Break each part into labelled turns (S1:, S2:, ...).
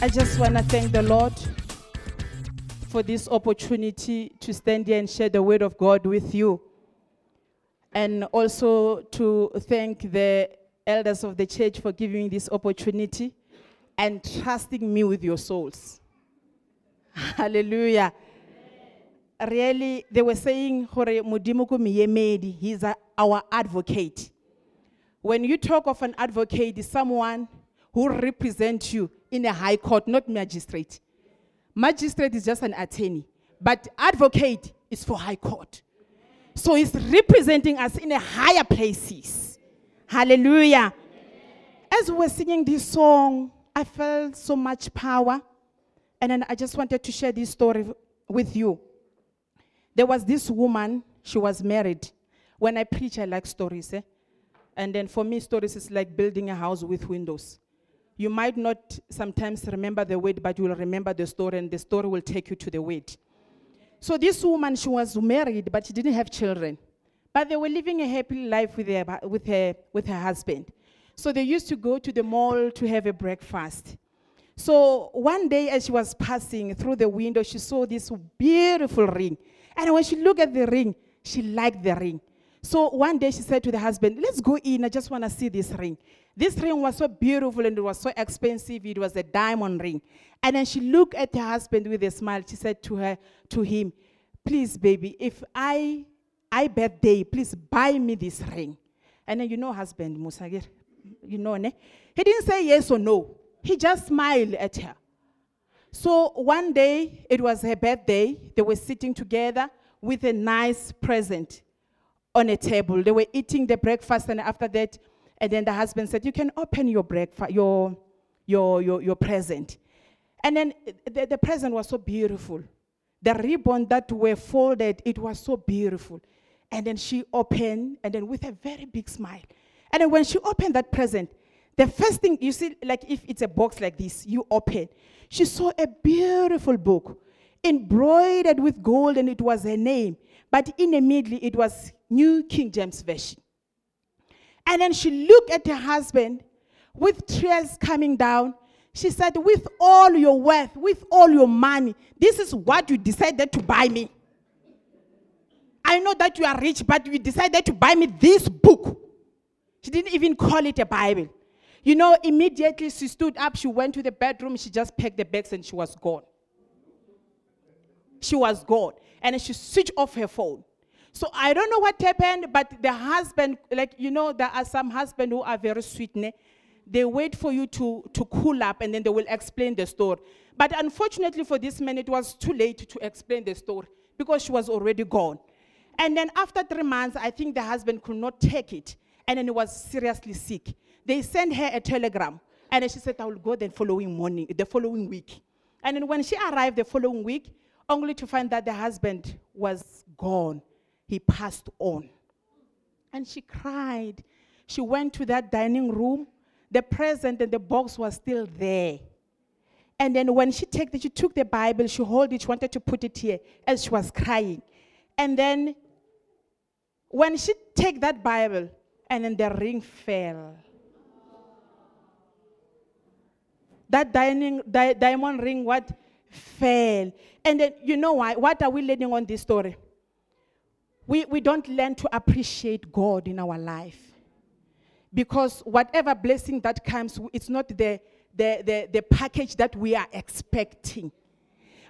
S1: I just want to thank the Lord for this opportunity to stand here and share the word of God with you. And also to thank the elders of the church for giving me this opportunity and trusting me with your souls. Hallelujah. Really, they were saying, "Hore Modimo ko he's a- our advocate. When you talk of an advocate, it's someone who represents you in a high court, not magistrate. Magistrate is just an attorney, but advocate is for high court. So he's representing us in a higher places. Hallelujah. As we were singing this song, I felt so much power. And then I just wanted to share this story with you. There was this woman, she was married. When I preach, I like stories. Eh? And then for me, stories is like building a house with windows. You might not sometimes remember the word, but you will remember the story, and the story will take you to the word. So this woman, she was married, but she didn't have children. But they were living a happy life with her, with her, with her husband. So they used to go to the mall to have a breakfast. So one day, as she was passing through the window, she saw this beautiful ring. And when she looked at the ring, she liked the ring. So one day she said to the husband, Let's go in. I just want to see this ring. This ring was so beautiful and it was so expensive. It was a diamond ring. And then she looked at her husband with a smile. She said to her, to him, Please, baby, if I I birthday, please buy me this ring. And then you know, husband, Musagir, you know, ne? He didn't say yes or no. He just smiled at her. So one day, it was her birthday. They were sitting together with a nice present on a table. They were eating the breakfast, and after that, and then the husband said, "You can open your breakfast, your, your, your, your present." And then the, the present was so beautiful. The ribbon that were folded, it was so beautiful. And then she opened, and then with a very big smile. And then when she opened that present, the first thing you see, like if it's a box like this, you open, she saw a beautiful book embroidered with gold, and it was her name. But in the middle, it was New King James Version. And then she looked at her husband with tears coming down. She said, With all your wealth, with all your money, this is what you decided to buy me. I know that you are rich, but you decided to buy me this book. She didn't even call it a Bible. You know, immediately she stood up, she went to the bedroom, she just packed the bags, and she was gone. She was gone. And she switched off her phone. So I don't know what happened, but the husband, like, you know, there are some husbands who are very sweet. Ne? They wait for you to, to cool up and then they will explain the story. But unfortunately for this man, it was too late to explain the story because she was already gone. And then after three months, I think the husband could not take it. And then he was seriously sick. They sent her a telegram. And she said, I will go the following morning, the following week. And then when she arrived the following week, only to find that the husband was gone. He passed on. And she cried. She went to that dining room. The present and the box was still there. And then when she, take the, she took the Bible, she held it, she wanted to put it here as she was crying. And then when she take that Bible, and then the ring fell. That dining, di- diamond ring, what? Fell. And then, you know why? What are we learning on this story? We, we don't learn to appreciate God in our life. Because whatever blessing that comes, it's not the, the, the, the package that we are expecting.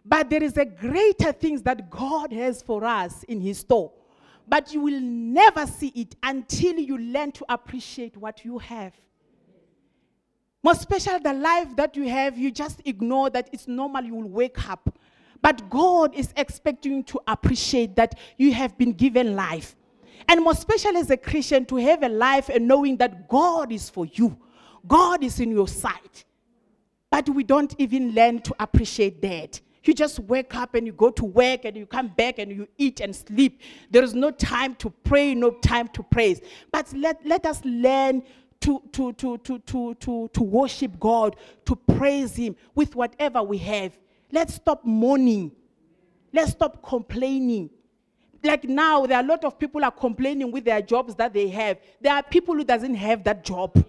S1: But there is a greater things that God has for us in His store. But you will never see it until you learn to appreciate what you have. More special the life that you have, you just ignore that it's normal, you will wake up. But God is expecting you to appreciate that you have been given life. And more special as a Christian, to have a life and knowing that God is for you, God is in your side. But we don't even learn to appreciate that. You just wake up and you go to work and you come back and you eat and sleep. There is no time to pray, no time to praise. But let, let us learn to, to, to, to, to, to, to worship God, to praise Him with whatever we have. Let's stop mourning. Let's stop complaining. Like now, there are a lot of people are complaining with their jobs that they have. There are people who doesn't have that job.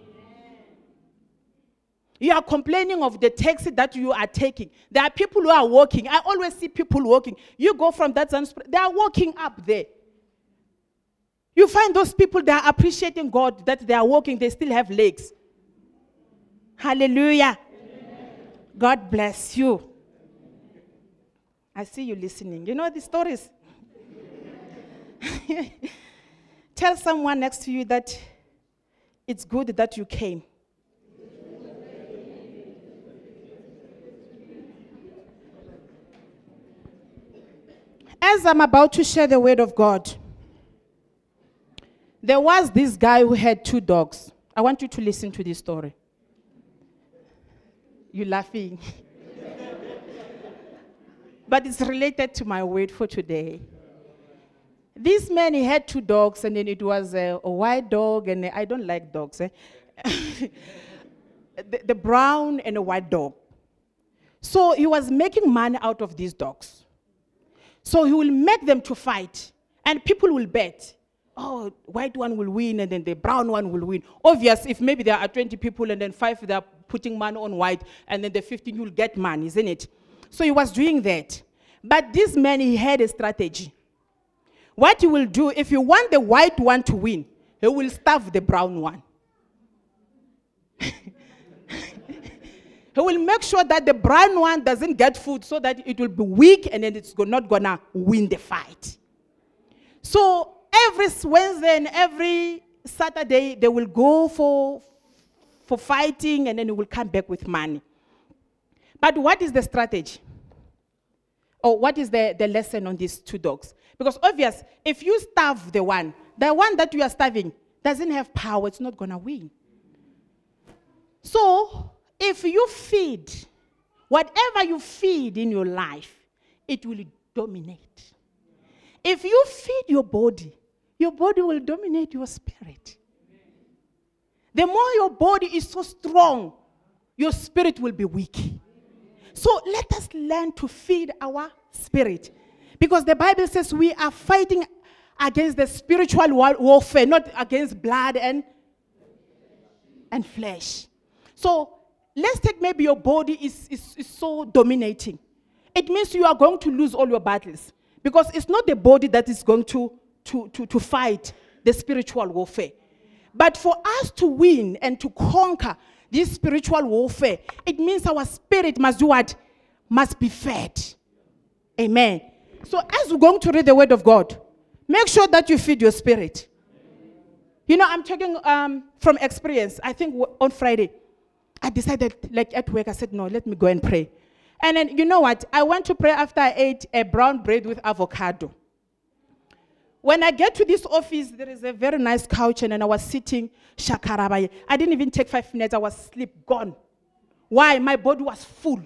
S1: You are complaining of the taxi that you are taking. There are people who are walking. I always see people walking. You go from that, they are walking up there. You find those people that are appreciating God that they are walking, they still have legs. Hallelujah. Amen. God bless you. I see you listening. You know the stories. Tell someone next to you that it's good that you came. As I'm about to share the word of God, there was this guy who had two dogs. I want you to listen to this story. You're laughing. but it's related to my word for today. This man, he had two dogs, and then it was a, a white dog, and I don't like dogs. Eh? the, the brown and a white dog. So he was making money out of these dogs. So he will make them to fight, and people will bet. Oh, white one will win, and then the brown one will win. Obvious, if maybe there are 20 people and then five they are putting money on white, and then the 15 will get money, isn't it? So he was doing that. But this man, he had a strategy. What he will do, if you want the white one to win, he will starve the brown one. He will make sure that the brown one doesn't get food so that it will be weak and then it's not gonna win the fight. So every Wednesday and every Saturday they will go for, for fighting and then he will come back with money. But what is the strategy? Or what is the, the lesson on these two dogs? Because obvious, if you starve the one, the one that you are starving doesn't have power, it's not gonna win. So if you feed, whatever you feed in your life, it will dominate. If you feed your body, your body will dominate your spirit. The more your body is so strong, your spirit will be weak. So let us learn to feed our spirit. Because the Bible says we are fighting against the spiritual warfare, not against blood and, and flesh. So let's take maybe your body is, is, is so dominating. It means you are going to lose all your battles because it's not the body that is going to, to, to, to fight the spiritual warfare. But for us to win and to conquer this spiritual warfare, it means our spirit must do what? Must be fed. Amen. So as we're going to read the word of God, make sure that you feed your spirit. You know, I'm talking um, from experience. I think on Friday, I decided, like at work, I said, no, let me go and pray. And then, you know what? I went to pray after I ate a brown bread with avocado. When I get to this office, there is a very nice couch, and I was sitting, shakarabaye. I didn't even take five minutes, I was asleep, gone. Why? My body was full.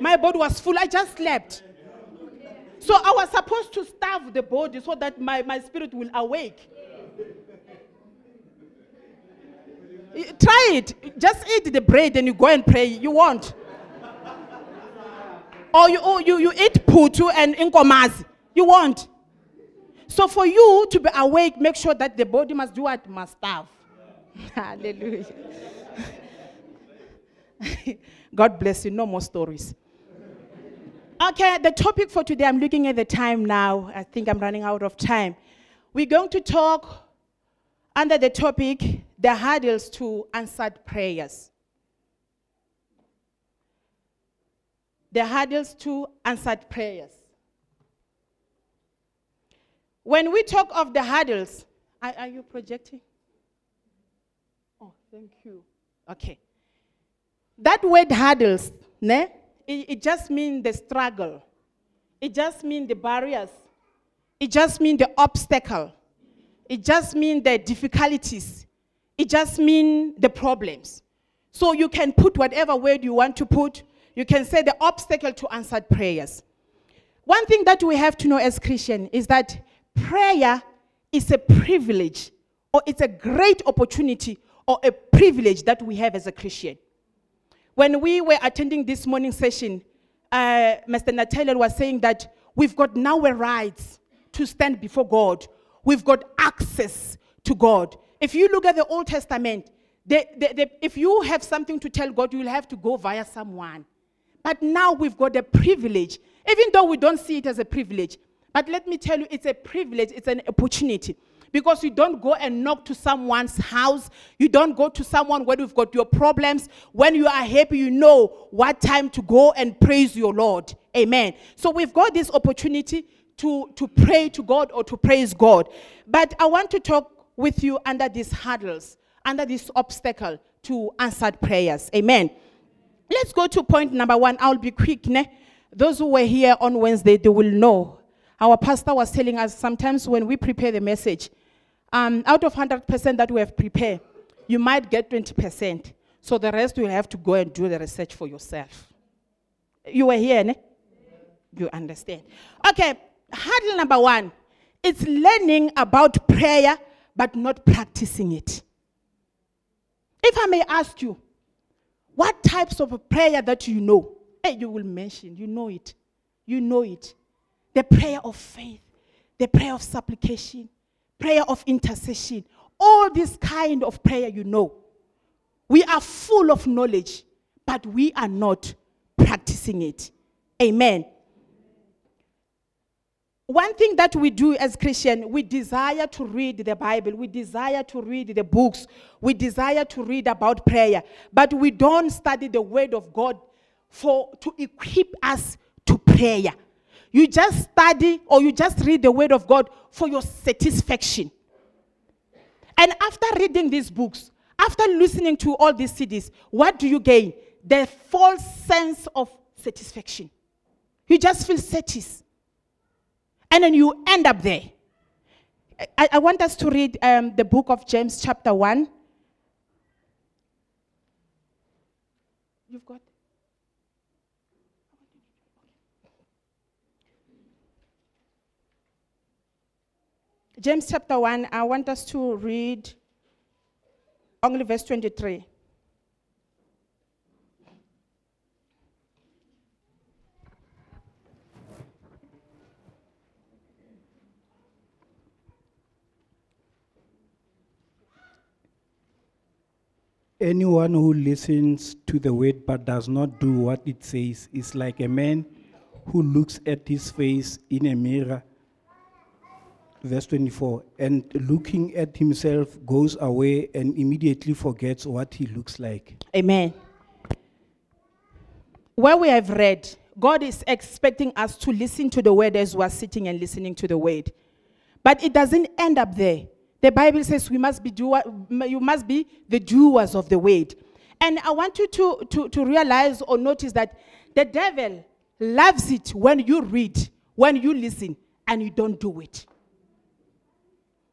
S1: my body was full, I just slept. So I was supposed to starve the body so that my, my spirit will awake. Try it. Just eat the bread and you go and pray. You won't. or you, or you, you eat putu and inkomazi. You won't. So for you to be awake, make sure that the body must do what? Must starve. Hallelujah. God bless you. No more stories. Okay, the topic for today, I'm looking at the time now. I think I'm running out of time. We're going to talk under the topic the hurdles to answered prayers. The hurdles to answered prayers. When we talk of the hurdles, are, are you projecting? Oh, thank you. Okay. That word hurdles, ne? It, it just means the struggle. It just means the barriers. It just means the obstacle. It just means the difficulties it just means the problems. So you can put whatever word you want to put. You can say the obstacle to answered prayers. One thing that we have to know as Christian is that prayer is a privilege or it's a great opportunity or a privilege that we have as a Christian. When we were attending this morning session, uh, Mr. Nathaniel was saying that we've got now a right to stand before God. We've got access to God. If you look at the Old Testament, The, the, the, if you have something to tell God, you will have to go via someone. But now we've got a privilege, even though we don't see it as a privilege. But let me tell you, it's a privilege, it's an opportunity. Because you don't go and knock to someone's house. You don't go to someone when you've got your problems. When you are happy, you know what time to go and praise your Lord. Amen. So we've got this opportunity to, to pray to God or to praise God. But I want to talk with you under these hurdles, under this obstacle to answered prayers. Amen. Let's go to point number one. I'll be quick. Ne? Those who were here on Wednesday, they will know. Our pastor was telling us sometimes when we prepare the message, um, out of 100% that we have prepared, you might get 20%. So the rest you have to go and do the research for yourself. You were here, ne? You understand. Okay, hurdle number one it's learning about prayer but not practicing it. If I may ask you, what types of prayer that you know? Hey, you will mention, you know it. You know it. The prayer of faith, the prayer of supplication, prayer of intercession, all this kind of prayer you know. We are full of knowledge, but we are not practicing it. Amen. One thing that we do as Christians, we desire to read the Bible, we desire to read the books, we desire to read about prayer, but we don't study the Word of God for to equip us to prayer. You just study or you just read the Word of God for your satisfaction. And after reading these books, after listening to all these CDs, what do you gain? The false sense of satisfaction. You just feel satisfied. And then you end up there. I, I want us to read um, the book of James, chapter 1. You've got. James chapter 1, I want us to read only verse 23.
S2: Anyone who listens to the word but does not do what it says is like a man who looks at his face in a mirror. Verse 24 and looking at himself goes away and immediately forgets what he looks like.
S1: Amen. Where we have read, God is expecting us to listen to the word as we are sitting and listening to the word. But it doesn't end up there. The Bible says we must be doer, you must be the doers of the word. And I want you to, to, to realize or notice that the devil loves it when you read, when you listen, and you don't do it.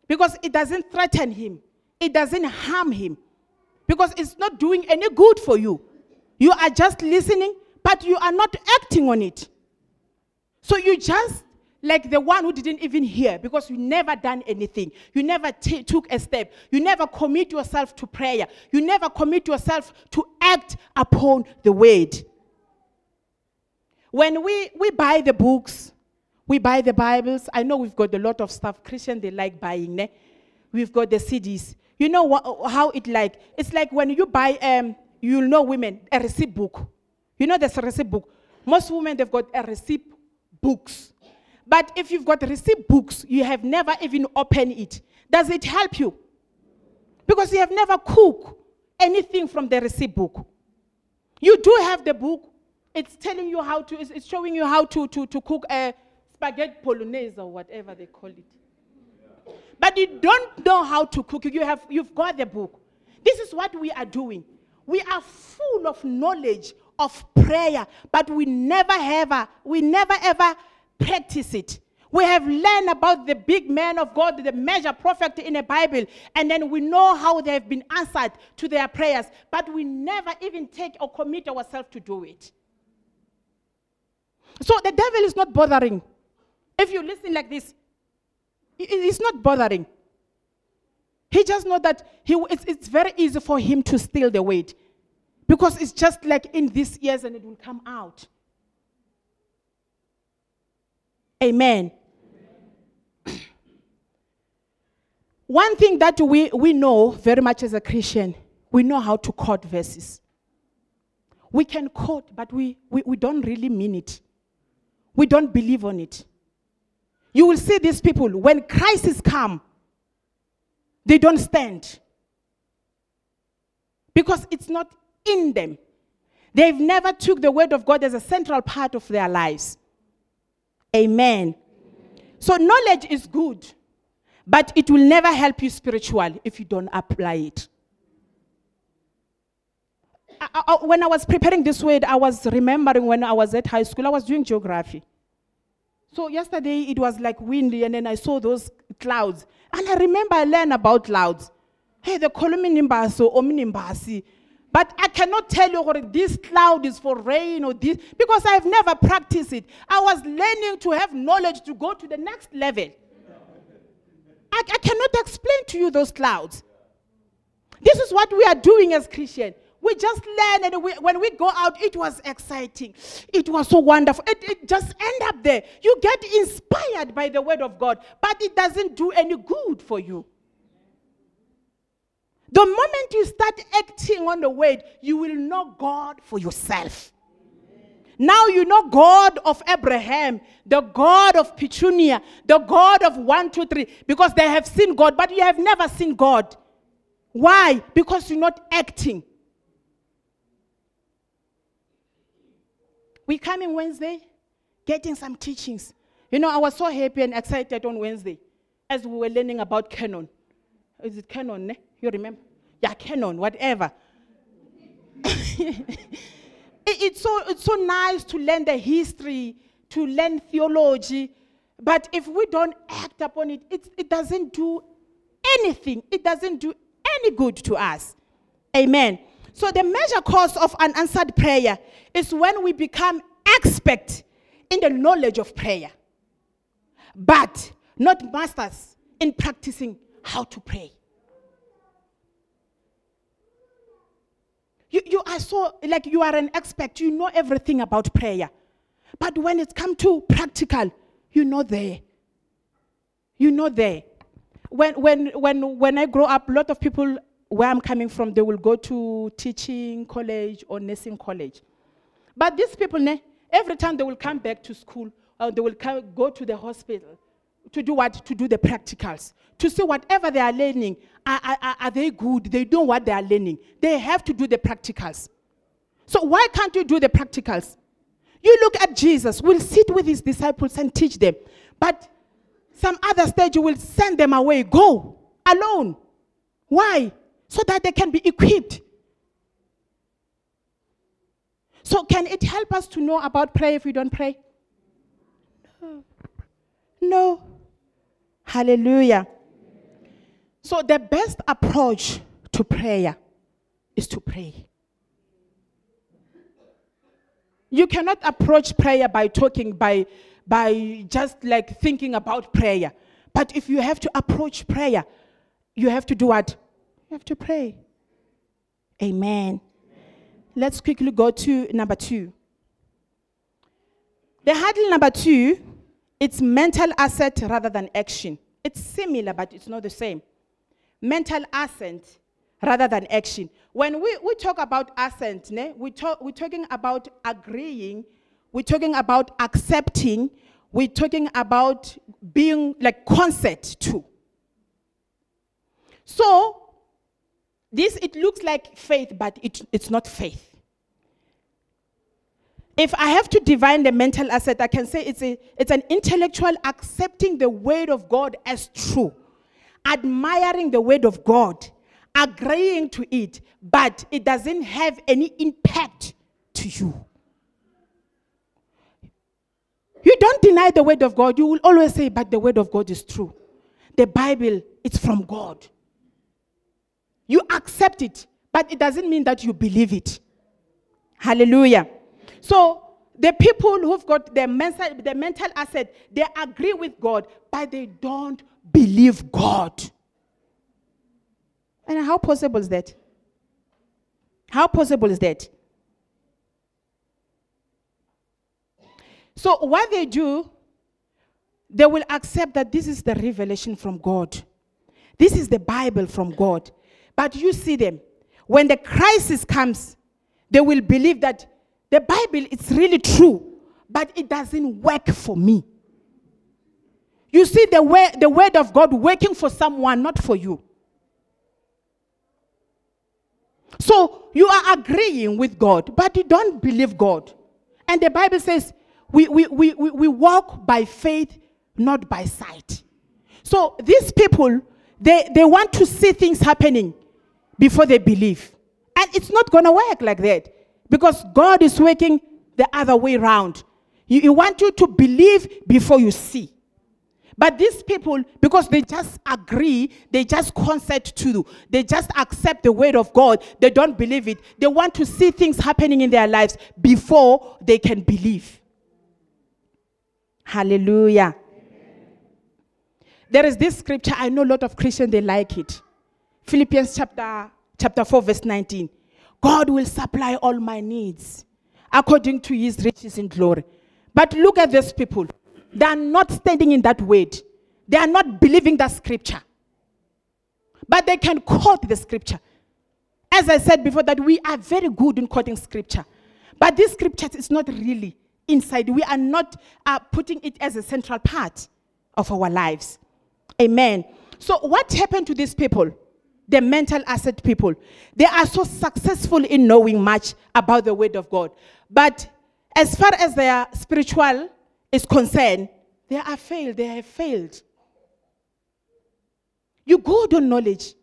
S1: Because it doesn't threaten him, it doesn't harm him, because it's not doing any good for you. You are just listening, but you are not acting on it. So you just like the one who didn't even hear because you never done anything. You never t- took a step. You never commit yourself to prayer. You never commit yourself to act upon the word. When we, we buy the books, we buy the Bibles. I know we've got a lot of stuff. Christian, they like buying. Ne? We've got the CDs. You know what, how it like? It's like when you buy, um, you'll know women, a receipt book. You know there's a receipt book. Most women, they've got a receipt books. But if you've got receipt books, you have never even opened it. Does it help you? Because you have never cooked anything from the receipt book. You do have the book. It's telling you how to, it's showing you how to, to, to cook a spaghetti bolognese or whatever they call it. But you don't know how to cook. You have, you've got the book. This is what we are doing. We are full of knowledge of prayer, but we never ever, we never ever practice it. We have learned about the big man of God, the major prophet in the Bible, and then we know how they have been answered to their prayers, but we never even take or commit ourselves to do it. So the devil is not bothering. If you listen like this, it's not bothering. He just knows that he, it's, it's very easy for him to steal the weight because it's just like in these ears and it will come out. Amen. One thing that we, we know very much as a Christian, we know how to quote verses. We can quote, but we, we, we don't really mean it. We don't believe on it. You will see these people, when crisis come, they don't stand. Because it's not in them. They've never took the word of God as a central part of their lives. Amen. So knowledge is good, but it will never help you spiritually if you don't apply it. I, I, when I was preparing this word, I was remembering when I was at high school, I was doing geography. So yesterday it was like windy, and then I saw those clouds. And I remember I learned about clouds. Hey, the columnimbasi omnimbasi. But I cannot tell you what this cloud is for rain or this because I've never practiced it. I was learning to have knowledge to go to the next level. I, I cannot explain to you those clouds. This is what we are doing as Christians. We just learn, and we, when we go out, it was exciting. It was so wonderful. It, it just end up there. You get inspired by the word of God, but it doesn't do any good for you. The moment you start acting on the word, you will know God for yourself. Now you know God of Abraham, the God of Petunia, the God of one, two, three, because they have seen God, but you have never seen God. Why? Because you're not acting. We come in Wednesday, getting some teachings. You know, I was so happy and excited on Wednesday as we were learning about canon. Is it canon? You remember? Yeah, canon, whatever. it, it's, so, it's so nice to learn the history, to learn theology, but if we don't act upon it, it, it doesn't do anything. It doesn't do any good to us. Amen. So the major cause of unanswered prayer is when we become expert in the knowledge of prayer, but not masters in practicing how to pray. You, you are so, like you are an expert, you know everything about prayer. But when it's come to practical, you know there. You know there. When, when, when, when I grow up, a lot of people where I'm coming from, they will go to teaching college or nursing college. But these people, ne, every time they will come back to school, or they will come, go to the hospital to do what? To do the practicals. To see whatever they are learning, are, are, are they good? They know what they are learning. They have to do the practicals. So why can't you do the practicals? You look at Jesus, will sit with his disciples and teach them. But some other stage, you will send them away. Go alone. Why? So that they can be equipped. So, can it help us to know about prayer if we don't pray? No. No. Hallelujah. So, the best approach to prayer is to pray. You cannot approach prayer by talking, by, by just like thinking about prayer. But if you have to approach prayer, you have to do what? You have to pray. Amen. Let's quickly go to number two. The hurdle number two, it's mental assent rather than action. It's similar, but it's not the same. Mental assent rather than action. When we, we talk about assent, ne, we talk, we're talking about agreeing, we're talking about accepting, we're talking about being like consent to. So this, it looks like faith, but it, it's not faith. If I have to divine the mental assent, I can say it's, a, it's an intellectual accepting the word of God as true, admiring the word of God, agreeing to it, but it doesn't have any impact to you. You don't deny the word of God. You will always say, but the word of God is true. The Bible, it's from God. You accept it, but it doesn't mean that you believe it. Hallelujah. So, the people who've got the mental, the mental assent, they agree with God, but they don't believe God. And how possible is that? How possible is that? So, what they do, they will accept that this is the revelation from God. This is the Bible from God. But you see them. when the crisis comes, they will believe that the Bible is really true, but it doesn't work for me. You see the, way, the word of God working for someone, not for you. So you are agreeing with God, but you don't believe God. And the Bible says we, we, we, we, we walk by faith, not by sight. So these people, they, they want to see things happening before they believe. And it's not going to work like that because God is working the other way around. He, he want you to believe before you see. But these people, because they just agree, they just consent to, they just accept the word of God, they don't believe it. They want to see things happening in their lives before they can believe. Hallelujah. There is this scripture, I know a lot of Christians, they like it. Philippians chapter, chapter 4, verse 19. God will supply all my needs according to his riches in glory. But look at these people. They are not standing in that word. They are not believing that scripture. But they can quote the scripture. As I said before, that we are very good in quoting scripture. But this scripture is not really inside. We are not uh, putting it as a central part of our lives. Amen. So, what happened to these people? The mental assent people. They are so successful in knowing much about the word of God. But as far as their spiritual is concerned, they are failed. They have failed. You good on knowledge.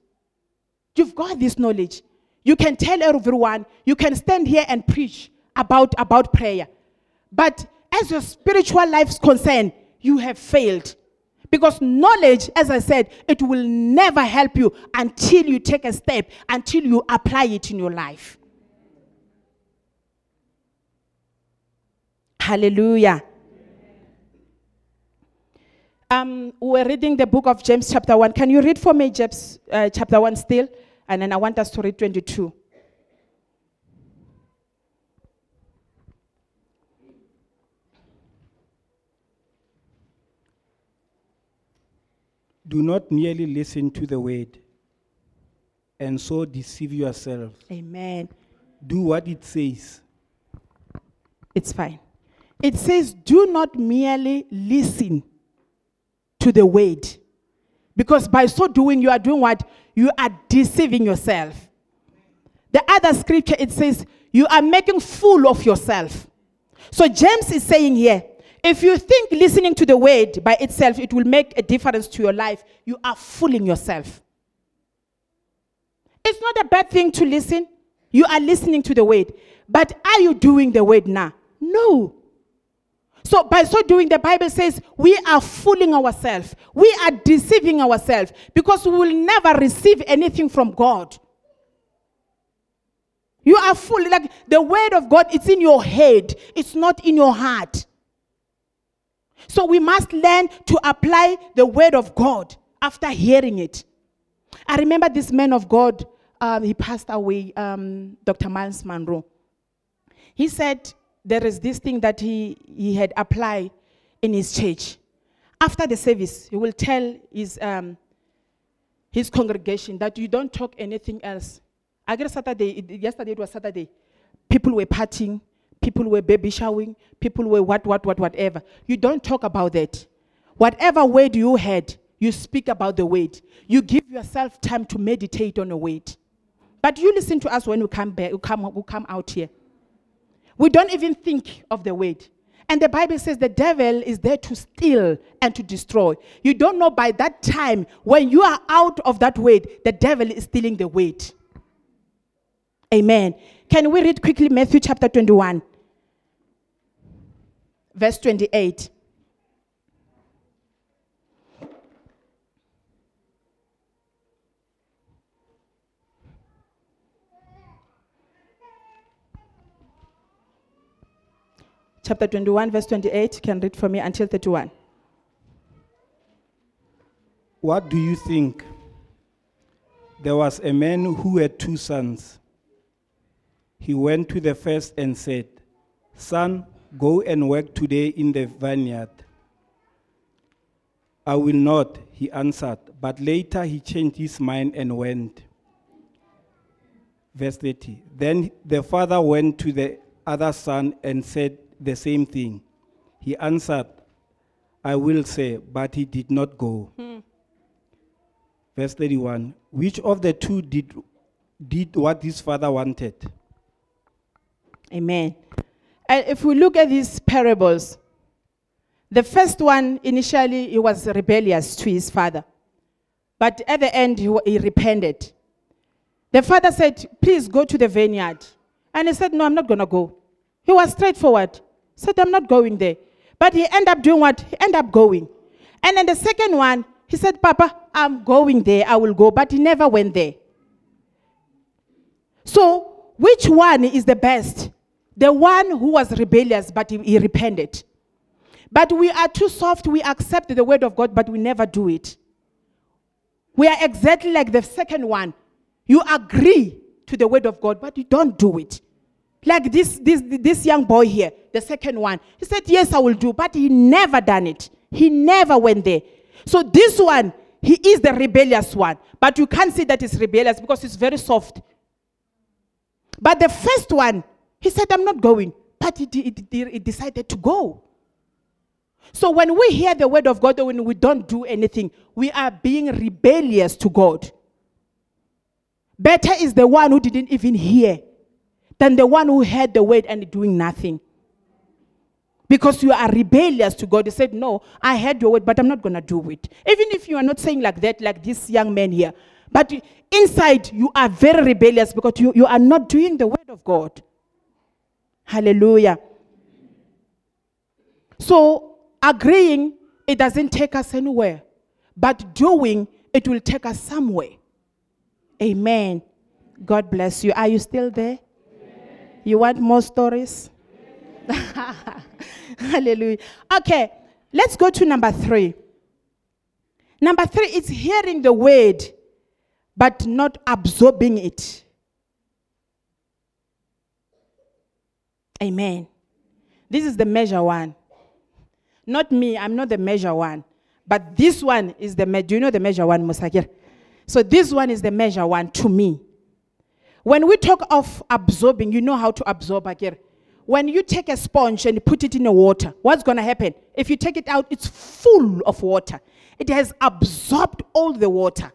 S1: You've got this knowledge. You can tell everyone, you can stand here and preach about, about prayer. But as your spiritual life is concerned, you have failed. Because knowledge, as I said, it will never help you until you take a step, until you apply it in your life. Hallelujah. Um, we're reading the book of James, chapter 1. Can you read for me, James, uh, chapter 1 still? And then I want us to read 22.
S2: Do not merely listen to the word and so deceive yourself.
S1: Amen.
S2: Do what it says.
S1: It's fine. It says, do not merely listen to the word. Because by so doing, you are doing what? You are deceiving yourself. The other scripture, it says, you are making fool of yourself. So James is saying here, if you think listening to the word by itself, it will make a difference to your life, you are fooling yourself. It's not a bad thing to listen. You are listening to the word. But are you doing the word now? No. So, by so doing, the Bible says we are fooling ourselves. We are deceiving ourselves because we will never receive anything from God. You are full. Like the word of God, it's in your head, it's not in your heart. So we must learn to apply the word of God after hearing it. I remember this man of God, um, he passed away, um, Dr. Miles Munroe. He said there is this thing that he, he had applied in his church. After the service, he will tell his, um, his congregation that you don't talk anything else. I guess Saturday, yesterday it was Saturday. People were partying, people were baby showering, people were what, what, what, whatever. You don't talk about that. Whatever word you had, you speak about the word. You give yourself time to meditate on the word. But you listen to us when we come back, we come, we come out here. We don't even think of the word. And the Bible says the devil is there to steal and to destroy. You don't know by that time, when you are out of that word, the devil is stealing the word. Amen. Can we read quickly Matthew chapter 21, verse 28? Chapter 21, verse 28. You can read for me until 31.
S2: What do you think? There was a man who had two sons. He went to the first and said, Son, go and work today in the vineyard. I will not, he answered, but later he changed his mind and went. Verse 30. Then the father went to the other son and said the same thing. He answered, I will say, but he did not go. Hmm. Verse 31. Which of the two did, did what his father wanted?
S1: Amen. And if we look at these parables, the first one initially he was rebellious to his father, but at the end he, he repented. The father said, Please go to the vineyard. And he said, No, I'm not going to go. He was straightforward. Said, I'm not going there. But he ended up doing what? He ended up going. And then the second one, he said, Papa, I'm going there. I will go. But he never went there. So, which one is the best? The one who was rebellious, but he, he repented. But we are too soft. We accept the word of God, but we never do it. We are exactly like the second one. You agree to the word of God, but you don't do it. Like this, this, this young boy here, the second one. He said, Yes, I will do, but he never done it. He never went there. So this one, he is the rebellious one. But you can't say that he's rebellious because he's very soft. But the first one, he said, I'm not going. But he, he he decided to go. So when we hear the word of God when we don't do anything, we are being rebellious to God. Better is the one who didn't even hear than the one who heard the word and doing nothing. Because you are rebellious to God. He said, No, I heard your word, but I'm not going to do it. Even if you are not saying like that, like this young man here. But inside, you are very rebellious because you, you are not doing the word of God. Hallelujah. So, agreeing, it doesn't take us anywhere. But doing, it will take us somewhere. Amen. God bless you. Are you still there? You want more stories? Hallelujah. Okay, let's go to number three. Number three is hearing the word, but not absorbing it. Amen. This is the measure one. Not me, I'm not the measure one. But this one is the measure. Do you know the measure one, Musakir? So this one is the measure one to me. When we talk of absorbing, you know how to absorb again. When you take a sponge and put it in the water, what's going to happen? If you take it out, it's full of water. It has absorbed all the water.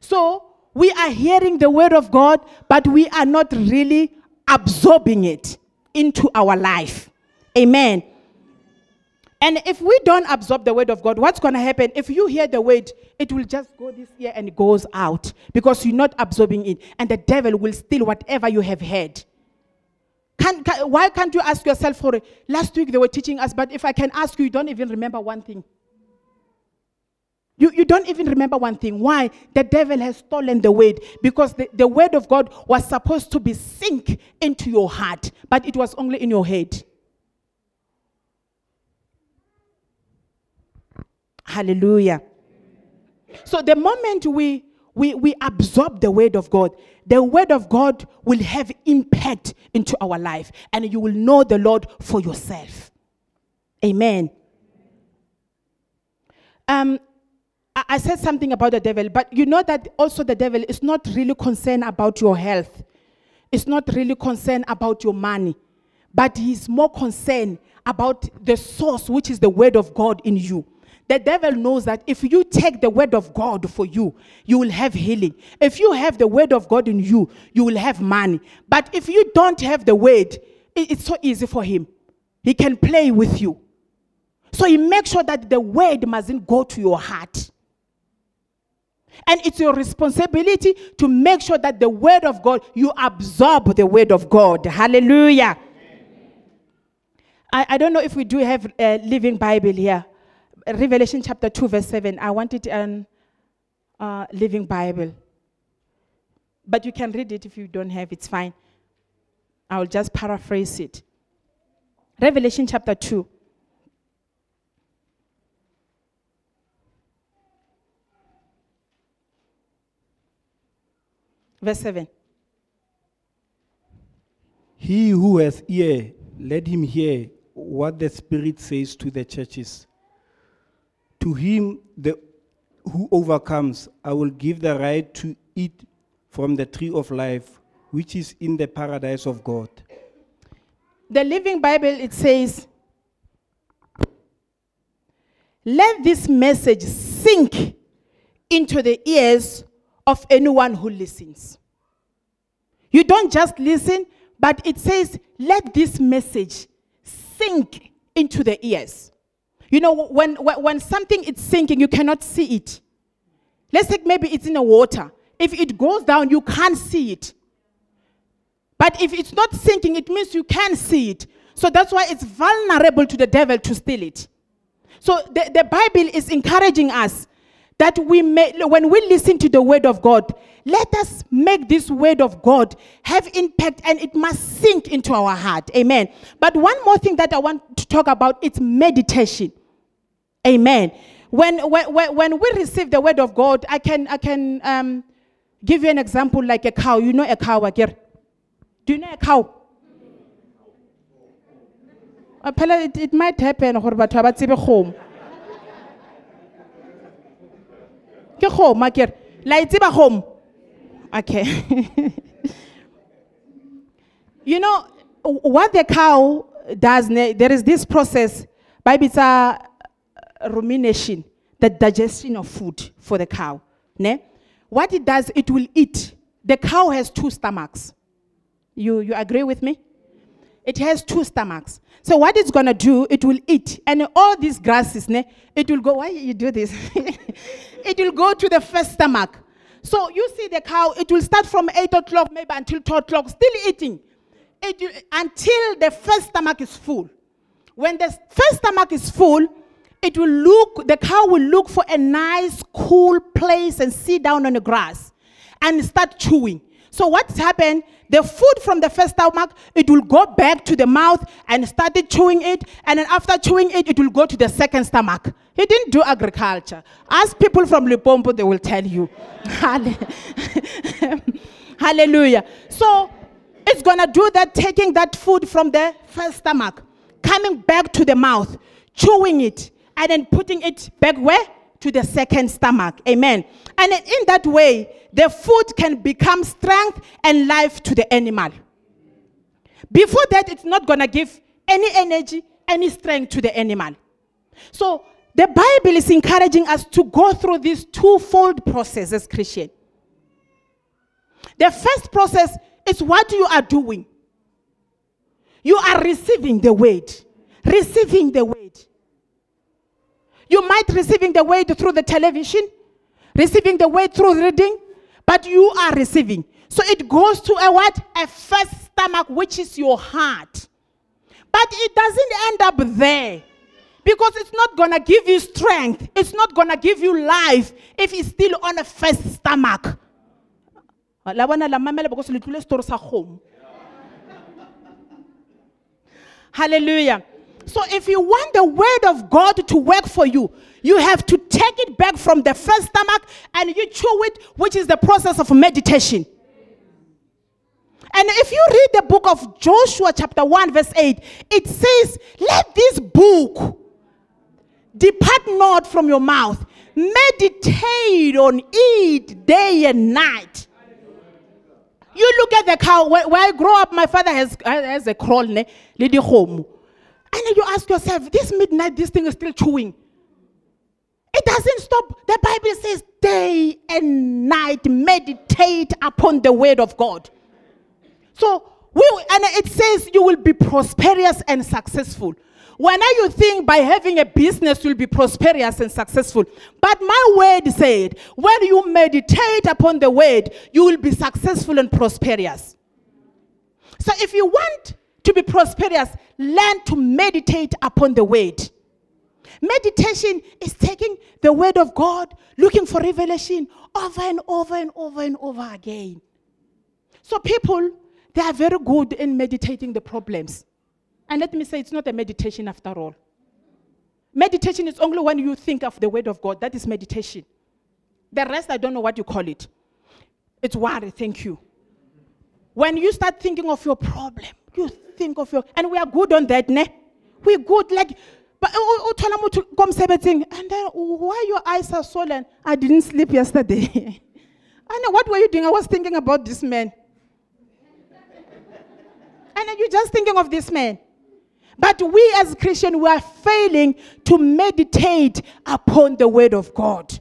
S1: So we are hearing the word of God, but we are not really absorbing it into our life. Amen. And if we don't absorb the word of God, what's going to happen? If you hear the word, it will just go this year and goes out because you're not absorbing it. And the devil will steal whatever you have heard. Can, can, why can't you ask yourself for it? Last week they were teaching us, but if I can ask you, you don't even remember one thing. You, you don't even remember one thing. Why? The devil has stolen the word because the, the word of God was supposed to be sink into your heart, but it was only in your head. Hallelujah. So the moment we, we, we absorb the word of God, the word of God will have impact into our life and you will know the Lord for yourself. Amen. Um, I, said something about the devil, but you know that also the devil is not really concerned about your health. It's not really concerned about your money, but he's more concerned about the source, which is the word of God in you. The devil knows that if you take the word of God for you, you will have healing. If you have the word of God in you, you will have money. But if you don't have the word, it's so easy for him. He can play with you. So he makes sure that the word mustn't go to your heart. And it's your responsibility to make sure that the word of God, you absorb the word of God. Hallelujah. I, I don't know if we do have a living Bible here. Revelation chapter 2, verse 7. I want it in uh, living Bible. But you can read it if you don't have it's fine. I will just paraphrase it. Revelation chapter 2. Verse 7.
S2: He who has ear, let him hear what the Spirit says to the churches. To him, the who overcomes, I will give the right to eat from the tree of life, which is in the paradise of God.
S1: The Living Bible, it says, let this message sink into the ears of anyone who listens. You don't just listen, but it says, let this message sink into the ears. You know, when, when, when something is sinking, you cannot see it. Let's say maybe it's in the water. If it goes down, you can't see it. But if it's not sinking, it means you can see it. So that's why it's vulnerable to the devil to steal it. So the, the Bible is encouraging us that we may, when we listen to the word of God, let us make this word of God have impact and it must sink into our heart. Amen. But one more thing that I want to talk about is meditation. Amen. When, when, when we receive the word of God, I can, I can um, give you an example like a cow. You know a cow, Akir? Do you know a cow? Uh, it, it might happen ke kgomo akere la e tseba kgomo? Okay. You know what the cow does there is this process by bitsa uh, rumination the digestion of food for the cow ne? what it does it will eat. The cow has two stomachs. You, you agree with me? It has two stomachs. So what it's gonna do, it will eat, and all these grasses, ne, it will go. Why you do this? it will go to the first stomach. So you see the cow, it will start from eight o'clock, maybe until two o'clock, still eating, it will, until the first stomach is full. When the first stomach is full, it will look. The cow will look for a nice, cool place and sit down on the grass, and start chewing. So what's happened? The food from the first stomach, it will go back to the mouth and started chewing it. And then after chewing it, it will go to the second stomach. He didn't do agriculture. Ask people from Limpopo, they will tell you. Hallelujah. So it's going to do that, taking that food from the first stomach, coming back to the mouth, chewing it, and then putting it back where? To the second stomach. Amen. And in that way, the food can become strength and life to the animal. Before that, it's not going to give any energy, any strength to the animal. So the Bible is encouraging us to go through this twofold process as Christian. The first process is what you are doing. You are receiving the word. Receiving the word. You might receiving the word through the television, receiving the word through reading, but you are receiving. So it goes to a what? A first stomach, which is your heart. But it doesn't end up there. Because it's not gonna give you strength. It's not gonna give you life if it's still on a first stomach. Hallelujah. So if you want the word of God to work for you, you have to take it back from the first stomach and you chew it, which is the process of meditation. And if you read the book of Joshua, chapter 1, verse 8, it says, Let this book depart not from your mouth, meditate on it day and night. You look at the cow. Where, I grow up, my father has, has a kraal, le dikgomo. And you ask yourself, this midnight, this thing is still chewing. It doesn't stop. The Bible says, day and night meditate upon the word of God. So, we, and it says you will be prosperous and successful. When are you think by having a business you'll be prosperous and successful. But my word said, when you meditate upon the word, you will be successful and prosperous. So if you want to be prosperous, learn to meditate upon the word. Meditation is taking the word of God, looking for revelation over and over and over and over again. So people, they are very good in meditating the problems. And let me say, it's not a meditation after all. Meditation is only when you think of the word of God. That is meditation. The rest, I don't know what you call it. It's worry, thank you. When you start thinking of your problem, you think of your, and we are good on that, ne? We're good, like, But uthola umuntu komsebenzini and then why your eyes are swollen? I didn't sleep yesterday. I know what were you doing? I was thinking about this man. And you're just thinking of this man. But we as Christians, we are failing to meditate upon the word of God.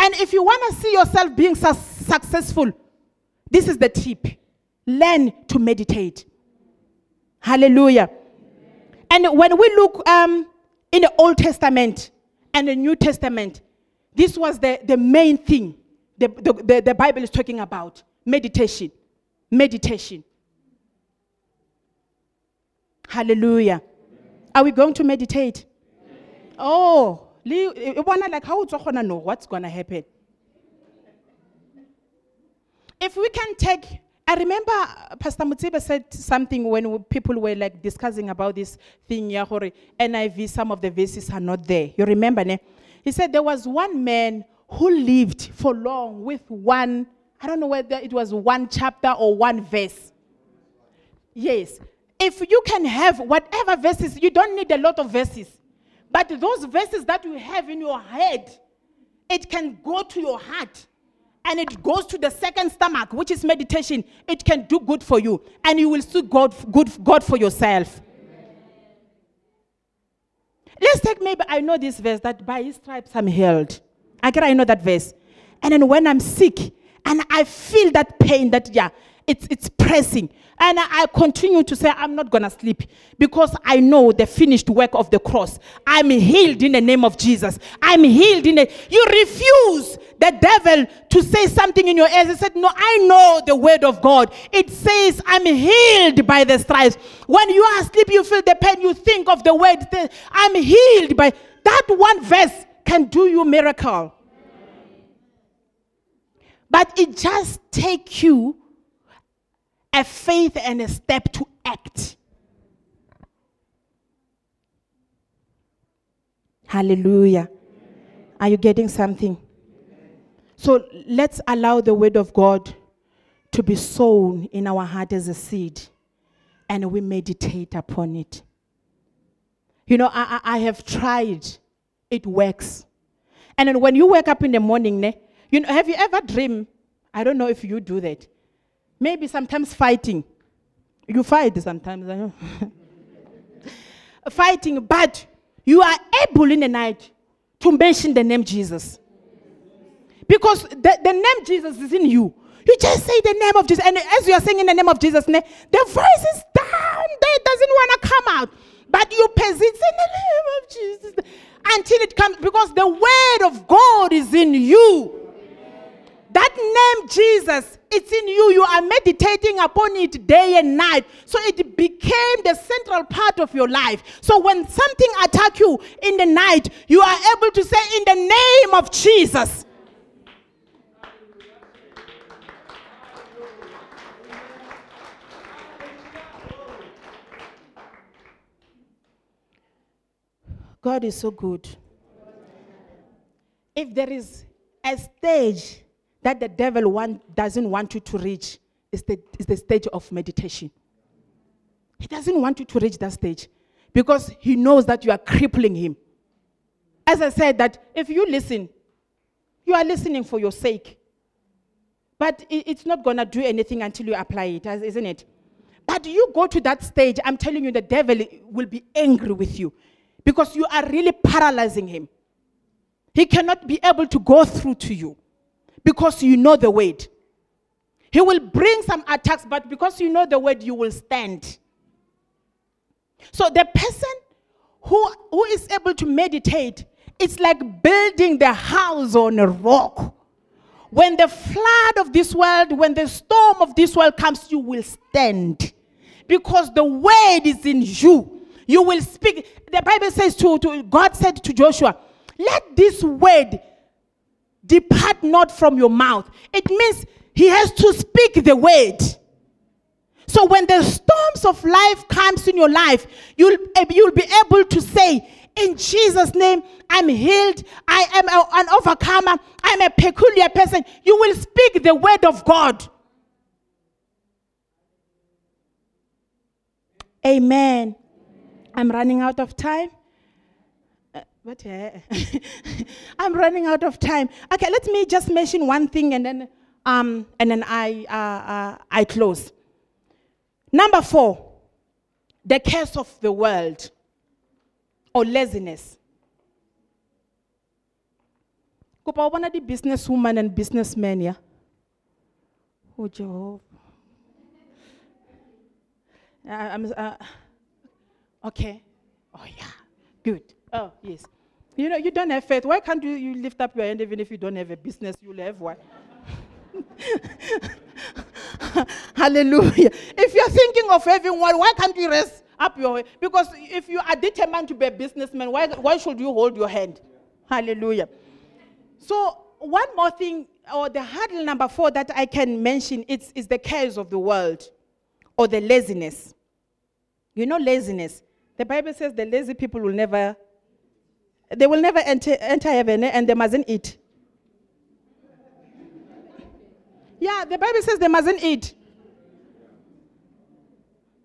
S1: And if you want to see yourself being su- successful, this is the tip. Learn to meditate. Hallelujah. And when we look um, in the Old Testament and the New Testament, this was the, the main thing the, the, the, the Bible is talking about meditation. Meditation. Hallelujah. Are we going to meditate? Oh, e bona like how it's gonna know what's gonna happen. If we can take, I remember Pastor Mutsiba said something when people were like discussing about this thing, yeah, hore, NIV, some of the verses are not there. You remember, ne? He said there was one man who lived for long with one, I don't know whether it was one chapter or one verse. Yes. If you can have whatever verses, you don't need a lot of verses. But those verses that you have in your head, it can go to your heart and it goes to the second stomach, which is meditation. It can do good for you and you will see God, good, God for yourself. Let's take maybe I know this verse that by his stripes I'm healed. I get I know that verse. And then when I'm sick and I feel that pain that yeah, it's it's pressing. And I, I continue to say I'm not gonna sleep because I know the finished work of the cross. I'm healed in the name of Jesus. I'm healed in the you refuse the devil to say something in your ears. He said, No, I know the word of God. It says, I'm healed by the stripes. When you are asleep, you feel the pain, you think of the word. I'm healed by that one verse can do you miracle. But it just take you a faith and a step to act. Hallelujah. Are you getting something? So let's allow the word of God to be sown in our heart as a seed and we meditate upon it. You know, I, I, have tried, it works. And then when you wake up in the morning, ne, you know, have you ever dreamed? I don't know if you do that. Maybe sometimes fighting. You fight sometimes. Fighting, but you are able in the night to mention the name Jesus. Because the, the name Jesus is in you. You just say the name of Jesus. And as you are saying in the name of Jesus, the voice is down there, it doesn't want to come out. But you persist in the name of Jesus until it comes, because the word of God is in you. That name, Jesus, it's in you. You are meditating upon it day and night. So it became the central part of your life. So when something attack you in the night, you are able to say, in the name of Jesus. God is so good. If there is a stage that the devil want, doesn't want you to reach, is the, it's the stage of meditation. He doesn't want you to reach that stage because he knows that you are crippling him. As I said, that if you listen, you are listening for your sake. But it's not going to do anything until you apply it, isn't it? But you go to that stage, I'm telling you, the devil will be angry with you because you are really paralyzing him. He cannot be able to go through to you because you know the word. He will bring some attacks, but because you know the word, you will stand. So the person who, who is able to meditate, it's like building the house on a rock. When the flood of this world, when the storm of this world comes, you will stand. Because the word is in you. You will speak. The Bible says to, to God said to Joshua, let this word depart not from your mouth. It means he has to speak the word. So when the storms of life comes in your life, you'll, eh, you'll be able to say, in Jesus' name, I'm healed. I am a- an overcomer. I'm a peculiar person. You will speak the word of God. Amen. I'm running out of time. But yeah, I'm running out of time. Okay, let me just mention one thing and then um, and then I uh, uh, I close. Number four, the curse of the world or laziness. Kopa o bona di businesswoman and businessmen yeah. Oh Jehovah. Uh, uh, okay. Oh yeah. Good. Oh yes. You know you don't have faith. Why can't you, you lift up your hand even if you don't have a business? You'll have one. Hallelujah. If you're thinking of having one, why can't you raise up your hand? Because if you are determined to be a businessman, why, why should you hold your hand? Hallelujah. So, one more thing, or the hurdle number four that I can mention, it's, is the cares of the world or the laziness. You know, laziness. The Bible says the lazy people will never, they will never enter, enter heaven eh, and they mustn't eat. Yeah, the Bible says they mustn't eat.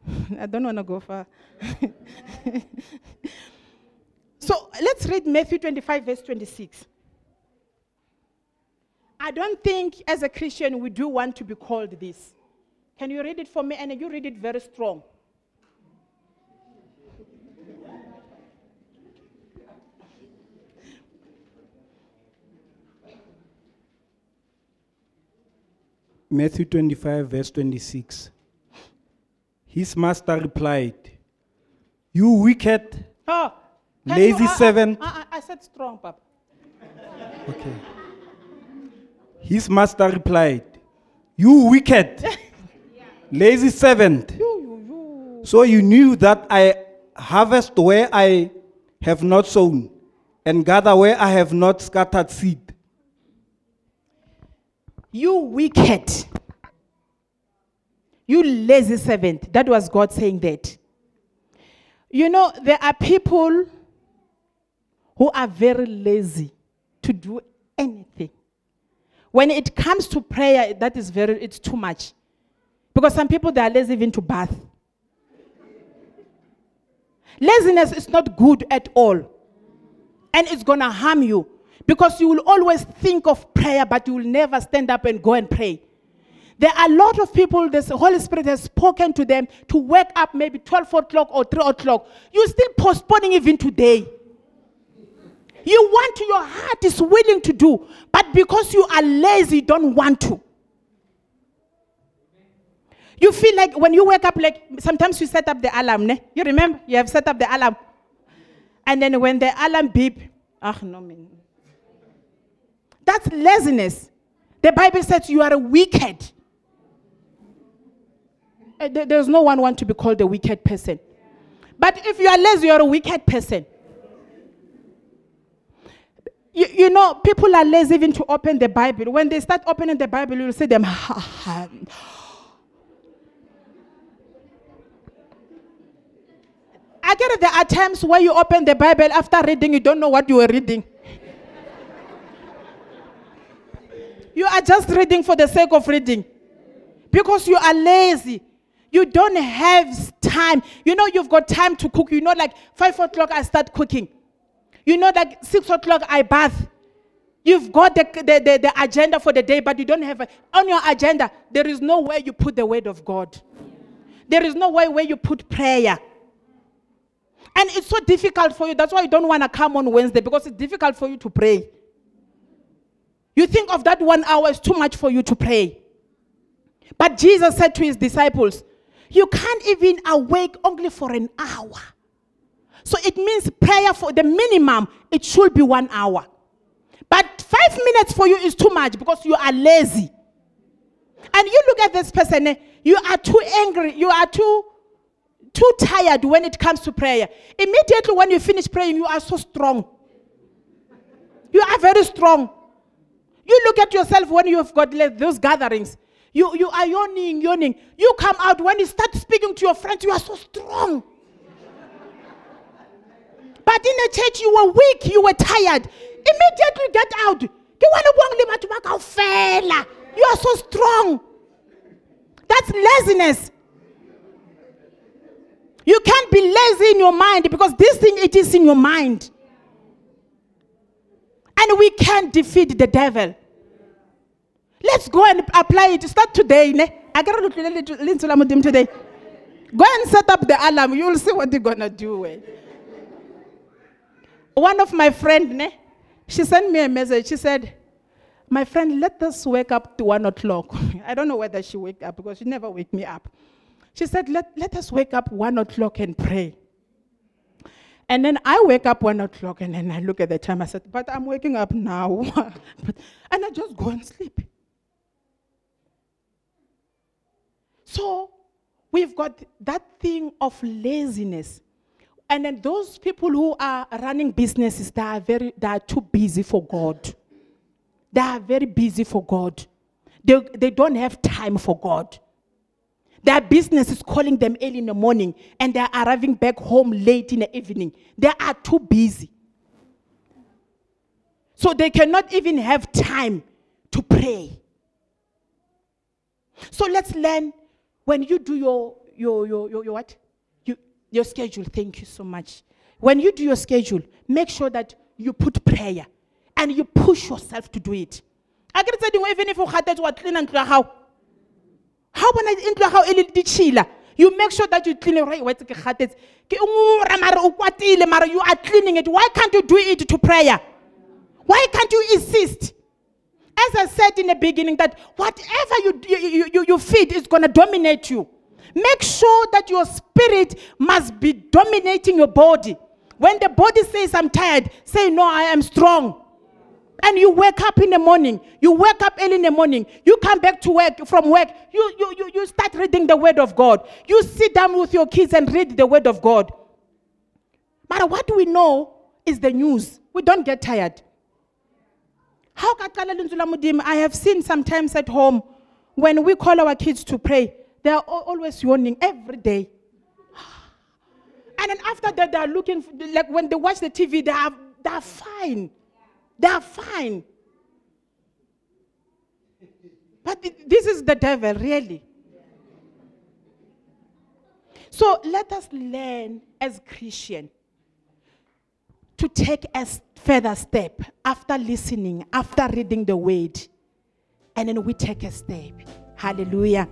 S1: I don't want to go far. so let's read Matthew 25, verse 26. I don't think as a Christian we do want to be called this. Can you read it for me? And you read it very strong.
S2: Matthew 25, verse 26. His master replied, You wicked,
S1: Oh,
S2: Lazy
S1: you- I- I-
S2: servant.
S1: I, I- I said strong, Papa.
S2: okay. His master replied, You wicked, lazy servant. So you knew that I harvest where I have not sown, and gather where I have not scattered seed.
S1: You wicked. You lazy servant. That was God saying that. You know, there are people who are very lazy to do anything. When it comes to prayer, that is very, it's too much. Because some people, they are lazy even to bath. Laziness is not good at all. And it's going to harm you. Because you will always think of prayer, but you will never stand up and go and pray. There are a lot of people, the Holy Spirit has spoken to them to wake up maybe 12 o'clock or 3 o'clock. You're still postponing even today. You want to, your heart is willing to do, but because you are lazy, you don't want to. You feel like when you wake up, like sometimes you set up the alarm, ne? You remember? You have set up the alarm. And then when the alarm beep, ah, no, man. That's laziness. The Bible says you are a wicked. Uh, There's no one want to be called a wicked person. But if you are lazy, you're a wicked person. You, you know, people are lazy even to open the Bible. When they start opening the Bible, you'll see them. I get it. There are times where you open the Bible after reading, you don't know what you were reading. You are just reading for the sake of reading because you are lazy. You don't have time. You know, you've got time to cook. You know, like five o'clock, I start cooking. You know, like six o'clock, I bath. You've got the, the, the, the agenda for the day, but you don't have a, on your agenda. There is no way you put the word of God. There is no way where you put prayer. And it's so difficult for you. That's why you don't want to come on Wednesday because it's difficult for you to pray. You think of that one hour is too much for you to pray. But Jesus said to his disciples, You can't even awake only for an hour. So it means prayer for the minimum, it should be one hour. But five minutes for you is too much because you are lazy. And you look at this person, eh, you are too angry, you are too too tired when it comes to prayer. Immediately when you finish praying, you are so strong. You are very strong. You look at yourself when you have got those gatherings. You, you are yawning, yawning. You come out when you start speaking to your friends, you are so strong. But in the church, you were weak, you were tired. Immediately get out. You are so strong. That's laziness. You can't be lazy in your mind because this thing it is in your mind. And we can defeat the devil. Let's go and apply it. Start today. Ne? I gotta look at Modimo today. Go and set up the alarm. You'll see what you're gonna do. eh. One of my friend, ne, she sent me a message. She said, "My friend, let us wake up to one o'clock." I don't know whether she wake up because she never wake me up. She said, "Let let us wake up one o'clock and pray." And then I wake up one o'clock and then I look at the time. I said, But I'm waking up now. And I just go and sleep. So we've got that thing of laziness. And then those people who are running businesses, they are very they are too busy for God. They are very busy for God. They, they don't have time for God. Their business is calling them early in the morning and they're arriving back home late in the evening. They are too busy. So they cannot even have time to pray. So let's learn when you do your your your, your, your what? You, your schedule. Thank you so much. When you do your schedule, make sure that you put prayer and you push yourself to do it. I can say even if you had that what clean and how how bona ntlo ya gago ditšhila you make sure that you clean. It right wetse ke gatetse ke ngora mara o kwatile mara you are cleaning it. Why can't you do it to prayer? Why can't you insist? As i said in the beginning that whatever you, you, you, you feed is going to dominate you. Make sure that your spirit must be dominating your body. When the body says i'm tired say no i am strong and you wake up in the morning. You wake up early in the morning. You come back to work from work. You, you, you, you start reading the word of god. You sit down with your kids and read the word of god. But what we know is the news? We don't get tired. How i have seen sometimes at home when we call our kids to pray they are always yawning every day. And then after that they are looking like when they watch the tv they are, they are fine they are fine. But this is the devil, really. So let us learn as Christian to take a further step after listening, after reading the word, and then we take a step. Hallelujah.